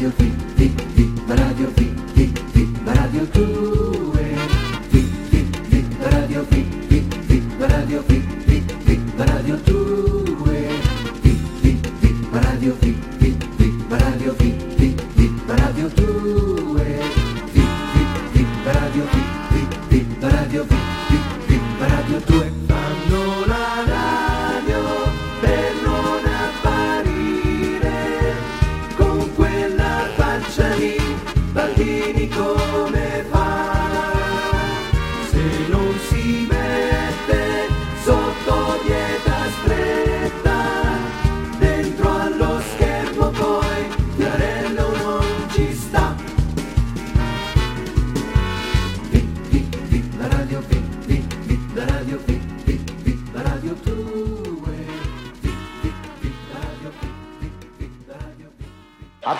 Radio Fi, Fi, Fi, Radio Fi, Fi, Fi, Radio 2. Fi, Fi, Fi, Radio Fi, Fi, Fi, Radio Fi, Fi, Fi, Radio 2. Fi, Fi, Fi, Radio Fi, Fi, Fi, Radio Fi, Fi, Fi, Radio 2.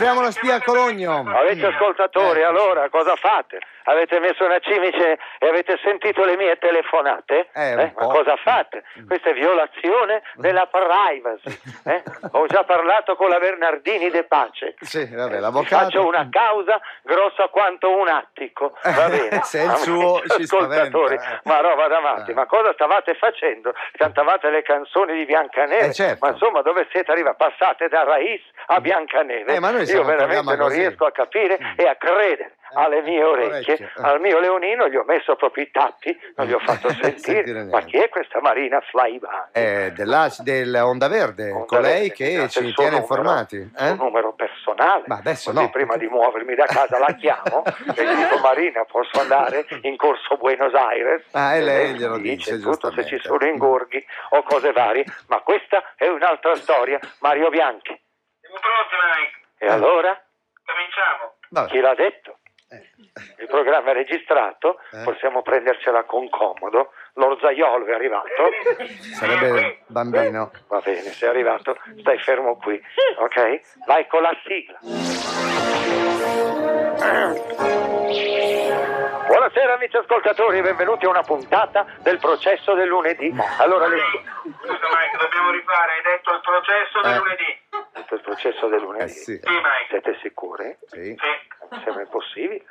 Apriamo la spia a Cologno. Avete ascoltatori, Eccoci. allora cosa fate? Avete messo una cimice e avete sentito le mie telefonate? Eh, un ma cosa fate? Questa è violazione della privacy. eh? Ho già parlato con la Bernardini De Pace. Sì, vabbè, Vi l'avvocato. Faccio una causa grossa quanto un attico, va bene? Se è il suo, ci ascoltatori, spaventa, eh. ma roba da matti, Eh. ma cosa stavate facendo? Cantavate le canzoni di Biancaneve, Eh, certo. ma insomma dove siete arrivati? Passate da Raiz a Biancaneve. Eh, ma noi Io un veramente non così. riesco a capire e a credere alle mie orecchie, eh. al mio leonino gli ho messo proprio i tappi, non gli ho fatto Sentire sentire. ma chi è questa Marina Flyban? Eh, della, dell'Onda Verde, Onda colei Verde, che ci tiene numero, informati. il eh? suo numero personale. Ma adesso no. prima di muovermi da casa la chiamo e gli dico Marina posso andare in corso Buenos Aires? Ah, e lei mi glielo dice, tutto se ci sono ingorghi o cose varie, ma questa è un'altra storia. Mario Bianchi. Siamo pronti, Mike? E allora? Cominciamo. Vabbè. Chi l'ha detto? Eh. Il programma è registrato, Eh. possiamo prendercela con comodo. L'orzaiolo è arrivato. Sarebbe bambino. Va bene, sei arrivato, stai fermo qui, ok? Vai con la sigla. Buonasera amici ascoltatori, benvenuti a una puntata del processo del lunedì. Allora, le... Scusa, Mike, dobbiamo rifare. Hai detto il processo del Eh. lunedì. Questo è il processo del lunedì. Eh sì. Siete sicuri? Sì. Sembra impossibile.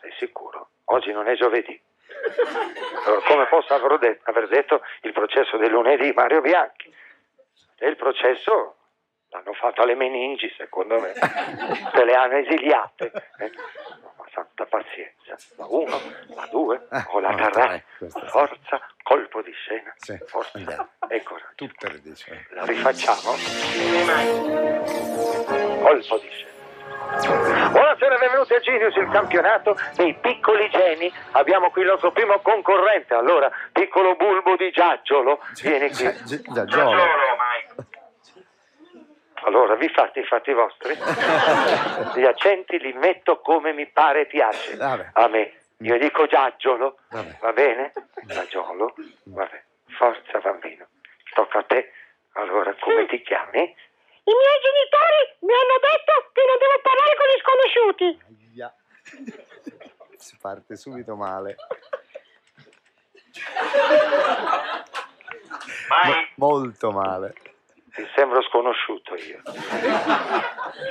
Sei sicuro? Oggi non è giovedì. Allora, come posso aver detto, aver detto il processo del lunedì Mario Bianchi? E il processo l'hanno fatto alle meningi, secondo me. Se le hanno esiliate. eh. Ma santa pazienza. La uno, la due, Ah, o la questo sì. Forza, colpo di scena. Sì, Forza andiamo. e coraggio. Tutte le dice. La rifacciamo? Colpo di scena. Buonasera, benvenuti a Genius, il campionato dei piccoli geni. Abbiamo qui il nostro primo concorrente. Allora, piccolo bulbo di giaggiolo, vieni qui. Gi- gi- Da Da Giolo. solo, Mike. Allora, vi fate i fatti vostri? Gli accenti li metto come mi pare e piace. A me. Io dico giaggiolo, Vabbè. va bene? Giaggiolo, vabbè. Forza bambino. Tocca a te. Allora, come ti chiami? I miei genitori mi hanno detto che non devo parlare con gli sconosciuti. Aia. Si parte subito male. Mo- molto male. Sembro sconosciuto io.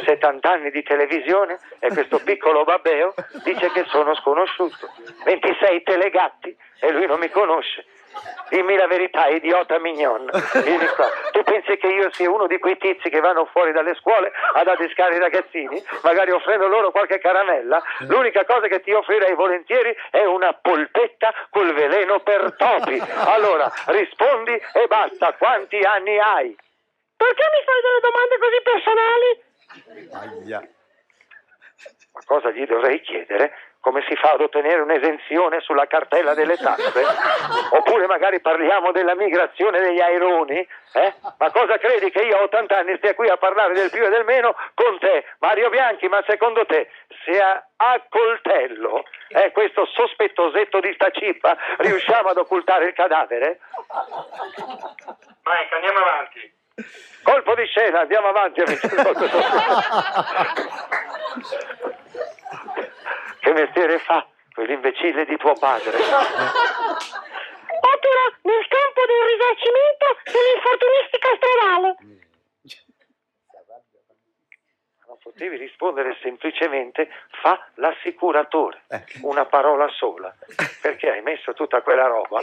70 anni di televisione e questo piccolo babbeo dice che sono sconosciuto. 26 telegatti e lui non mi conosce. Dimmi la verità, idiota mignon. Vieni qua. Tu pensi che io sia uno di quei tizi che vanno fuori dalle scuole ad adescare i ragazzini, magari offrendo loro qualche caramella? L'unica cosa che ti offrirei volentieri è una polpetta col veleno per topi. Allora, rispondi e basta. Quanti anni hai? Perché mi fai delle domande così personali? Aia. Ma cosa gli dovrei chiedere? Come si fa ad ottenere un'esenzione sulla cartella delle tasse? Oppure magari parliamo della migrazione degli aironi? Eh? Ma cosa credi che io a 80 anni stia qui a parlare del più e del meno con te, Mario Bianchi? Ma secondo te, se a, a coltello, eh, questo sospettosetto di sta cippa, riusciamo ad occultare il cadavere? Mike, andiamo avanti. Colpo di scena, andiamo avanti, che mestiere fa quell'imbecille di tuo padre? devi rispondere semplicemente fa l'assicuratore, Eh. una parola sola, perché hai messo tutta quella roba.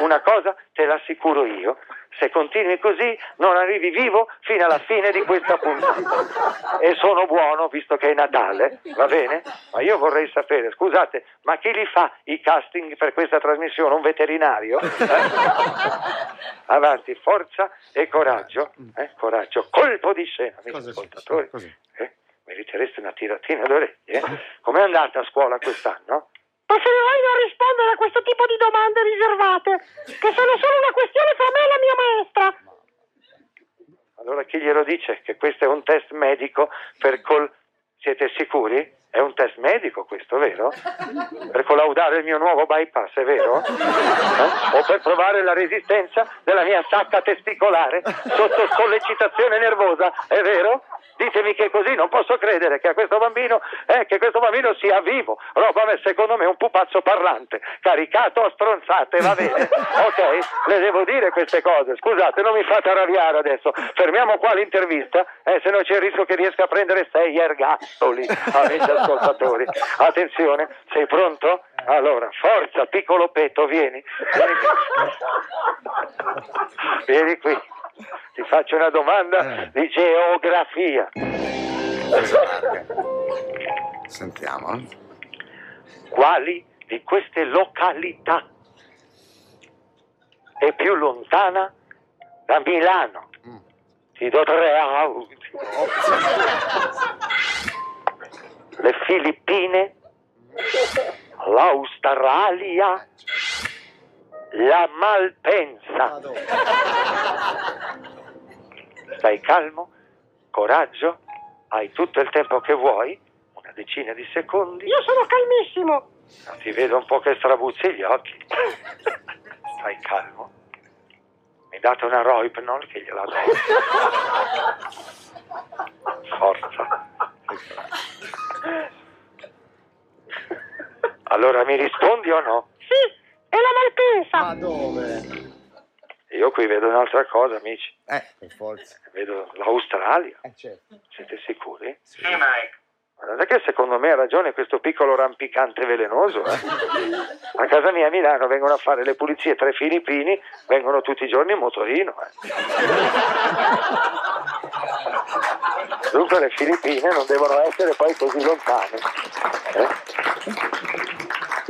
Una cosa te l'assicuro io, se continui così non arrivi vivo fino alla fine di questa puntata. E sono buono visto che è Natale, va bene? Ma io vorrei sapere, scusate, ma chi li fa i casting per questa trasmissione? Un veterinario? Eh? Avanti, forza e coraggio, eh? coraggio, colpo di scena, amici ascoltatori. Eh? Meritereste una tiratina d'orecchie? Eh? Com'è andata a scuola quest'anno? Preferirei non rispondere a questo tipo di domande riservate, che sono solo una questione fra me e la mia maestra. Allora chi glielo dice che questo è un test medico per col... Siete sicuri? È un test medico questo, vero? Per collaudare il mio nuovo bypass, è vero? Eh? O per provare la resistenza della mia sacca testicolare sotto sollecitazione nervosa, è vero? Ditemi che è così, non posso credere che a questo bambino, eh, che questo bambino sia vivo. Roba, secondo me, è un pupazzo parlante, caricato a stronzate, va bene? Ok? Le devo dire queste cose. Scusate, non mi fate arrabbiare adesso. Fermiamo qua l'intervista, eh, se no c'è il rischio che riesca a prendere sei ergastoli, amici ascoltatori. Attenzione, sei pronto? Allora, forza, piccolo petto, vieni. Vieni qui. Vieni qui. Ti faccio una domanda Eh. di geografia. Sentiamo. Quali di queste località è più lontana da Milano? Mm. Ti do tre auti. Le Filippine, l'Australia, la Malpensa. Stai calmo, coraggio, hai tutto il tempo che vuoi, una decina di secondi. Io sono calmissimo. No, Ti vedo un po' che strabuzzi gli occhi. Stai calmo. Mi date una Rohypnol che gliela do. Forza. Allora mi rispondi o no? Sì, è la Malpensa. Ma dove? Io qui vedo un'altra cosa, amici. Eh, per forza. Vedo l'Australia. Eh, certo. Siete sicuri? Sì, Mike. Guardate che secondo me ha ragione questo piccolo rampicante velenoso. eh. A casa mia a Milano vengono a fare le pulizie tre filippini, vengono tutti i giorni in motorino. eh. Dunque le Filippine non devono essere poi così lontane. eh.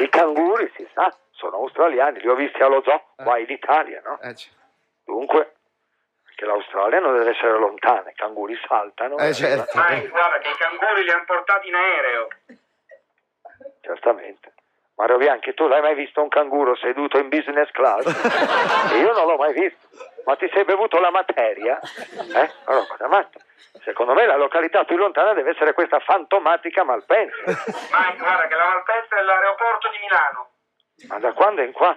I canguri, si sa, sono australiani, li ho visti allo zoo, qua in Italia, no? Eh, certo. Dunque, anche l'Australia non deve essere lontana, i canguri saltano. Eh, certo. Mike, guarda che i canguri li hanno portati in aereo. Certamente. Mario Bianchi, tu l'hai mai visto un canguro seduto in business class? Io non l'ho mai visto. Ma ti sei bevuto la materia? Eh? Allora, cosa matta? Secondo me la località più lontana deve essere questa fantomatica Malpensa. Mike, guarda che la Malpensa è l'aeroporto di Milano. Ma da quando in qua?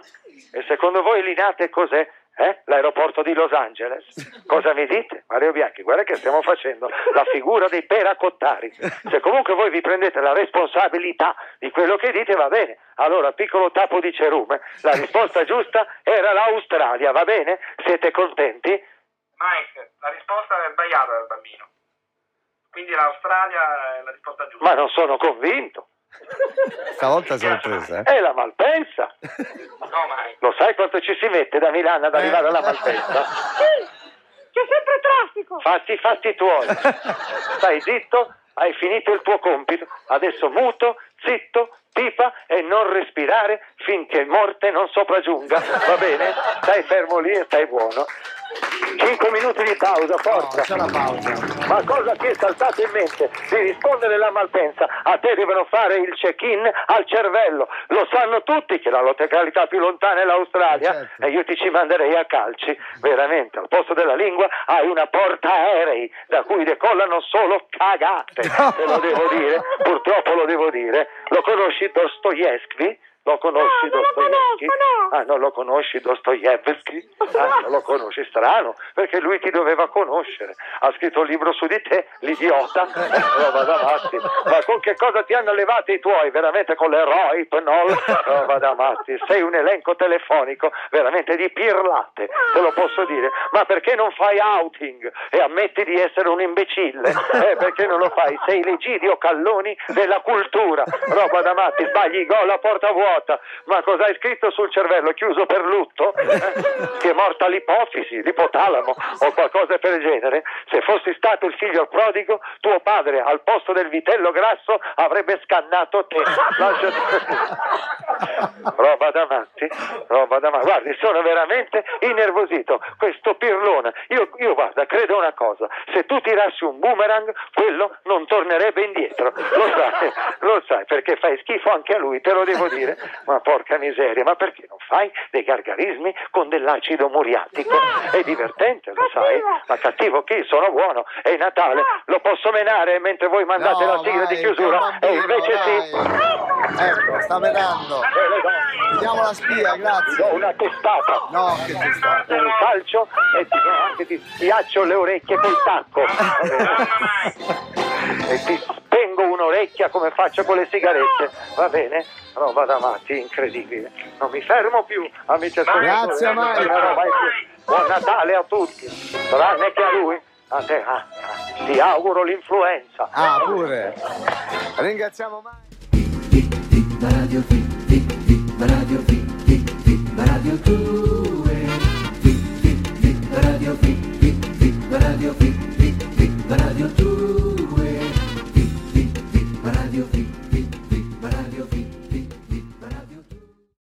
E secondo voi Linate cos'è? Eh? L'aeroporto di Los Angeles? Cosa mi dite? Mario Bianchi, guarda che stiamo facendo la figura dei peracottari. Se comunque voi vi prendete la responsabilità di quello che dite, va bene. Allora, piccolo tappo di cerume, la risposta giusta era l'Australia, va bene? Siete contenti? Mike, la risposta è sbagliata del bambino. Quindi l'Australia è la risposta giusta. Ma non sono convinto. Stavolta sorpresa, eh? È la Malpensa. Lo sai quanto ci si mette da Milano ad arrivare alla Malpensa? Sì, c'è sempre traffico. Fatti i fatti tuoi. Stai zitto, hai finito il tuo compito. Adesso muto, zitto, pipa e non respirare finché morte non sopraggiunga. Va bene? Stai fermo lì e stai buono. 5 minuti di pausa, No, forza. la pausa. Ma cosa ti è saltato in mente di rispondere alla Malpensa? A te devono fare il check-in al cervello. Lo sanno tutti che la località più lontana è l'Australia certo. e io ti ci manderei a calci. Veramente, al posto della lingua hai una porta aerei da cui decollano solo cagate. Te lo devo dire, purtroppo lo devo dire. Lo conosci Dostoevsky? Lo conosci No, non lo Dostoevsky? conosco, no. Ah, non lo conosci Dostoevsky? Ah, non lo conosci, strano, perché lui ti doveva conoscere. Ha scritto un libro su di te, l'idiota. Roba da matti. Ma con che cosa ti hanno levato i tuoi? Veramente con l'eroe, no? Roba da matti. Sei un elenco telefonico veramente di pirlate, te lo posso dire. Ma perché non fai outing e ammetti di essere un imbecille? Eh, perché non lo fai? Sei l'Egidio Calloni della cultura. Roba da matti, sbagli gol a porta vuota. Ma cosa hai scritto sul cervello? Chiuso per lutto? Eh? Ti è morta l'ipofisi, l'ipotalamo o qualcosa per genere? Se fossi stato il figlio prodigo, tuo padre al posto del vitello grasso avrebbe scannato te. Roba da matti, roba da matti. Guardi, sono veramente innervosito. Questo pirlone, io, io guarda, credo una cosa: se tu tirassi un boomerang, quello non tornerebbe indietro. Lo sai, lo sai, perché fai schifo anche a lui, te lo devo dire. Ma porca miseria, ma perché non fai dei gargarismi con dell'acido muriatico? È divertente, lo sai. Ma cattivo chi? Sono buono. È Natale, lo posso menare mentre voi mandate No, la sigla di chiusura? E invece sì. Ecco, sta vedendo. Eh, Vediamo la spia, grazie. una testata. No, che sta. un calcio e ti, anche ti schiaccio le orecchie col tacco e ti spengo un'orecchia come faccio con le sigarette va bene? no, vado avanti, incredibile. Non mi fermo più, amici Grazie a Mario. Buon Natale a tutti, tranne che a lui. A te, ah, ti auguro l'influenza. Ah, pure. Ringraziamo Mario. Radio Radio Radio 2 Radio 2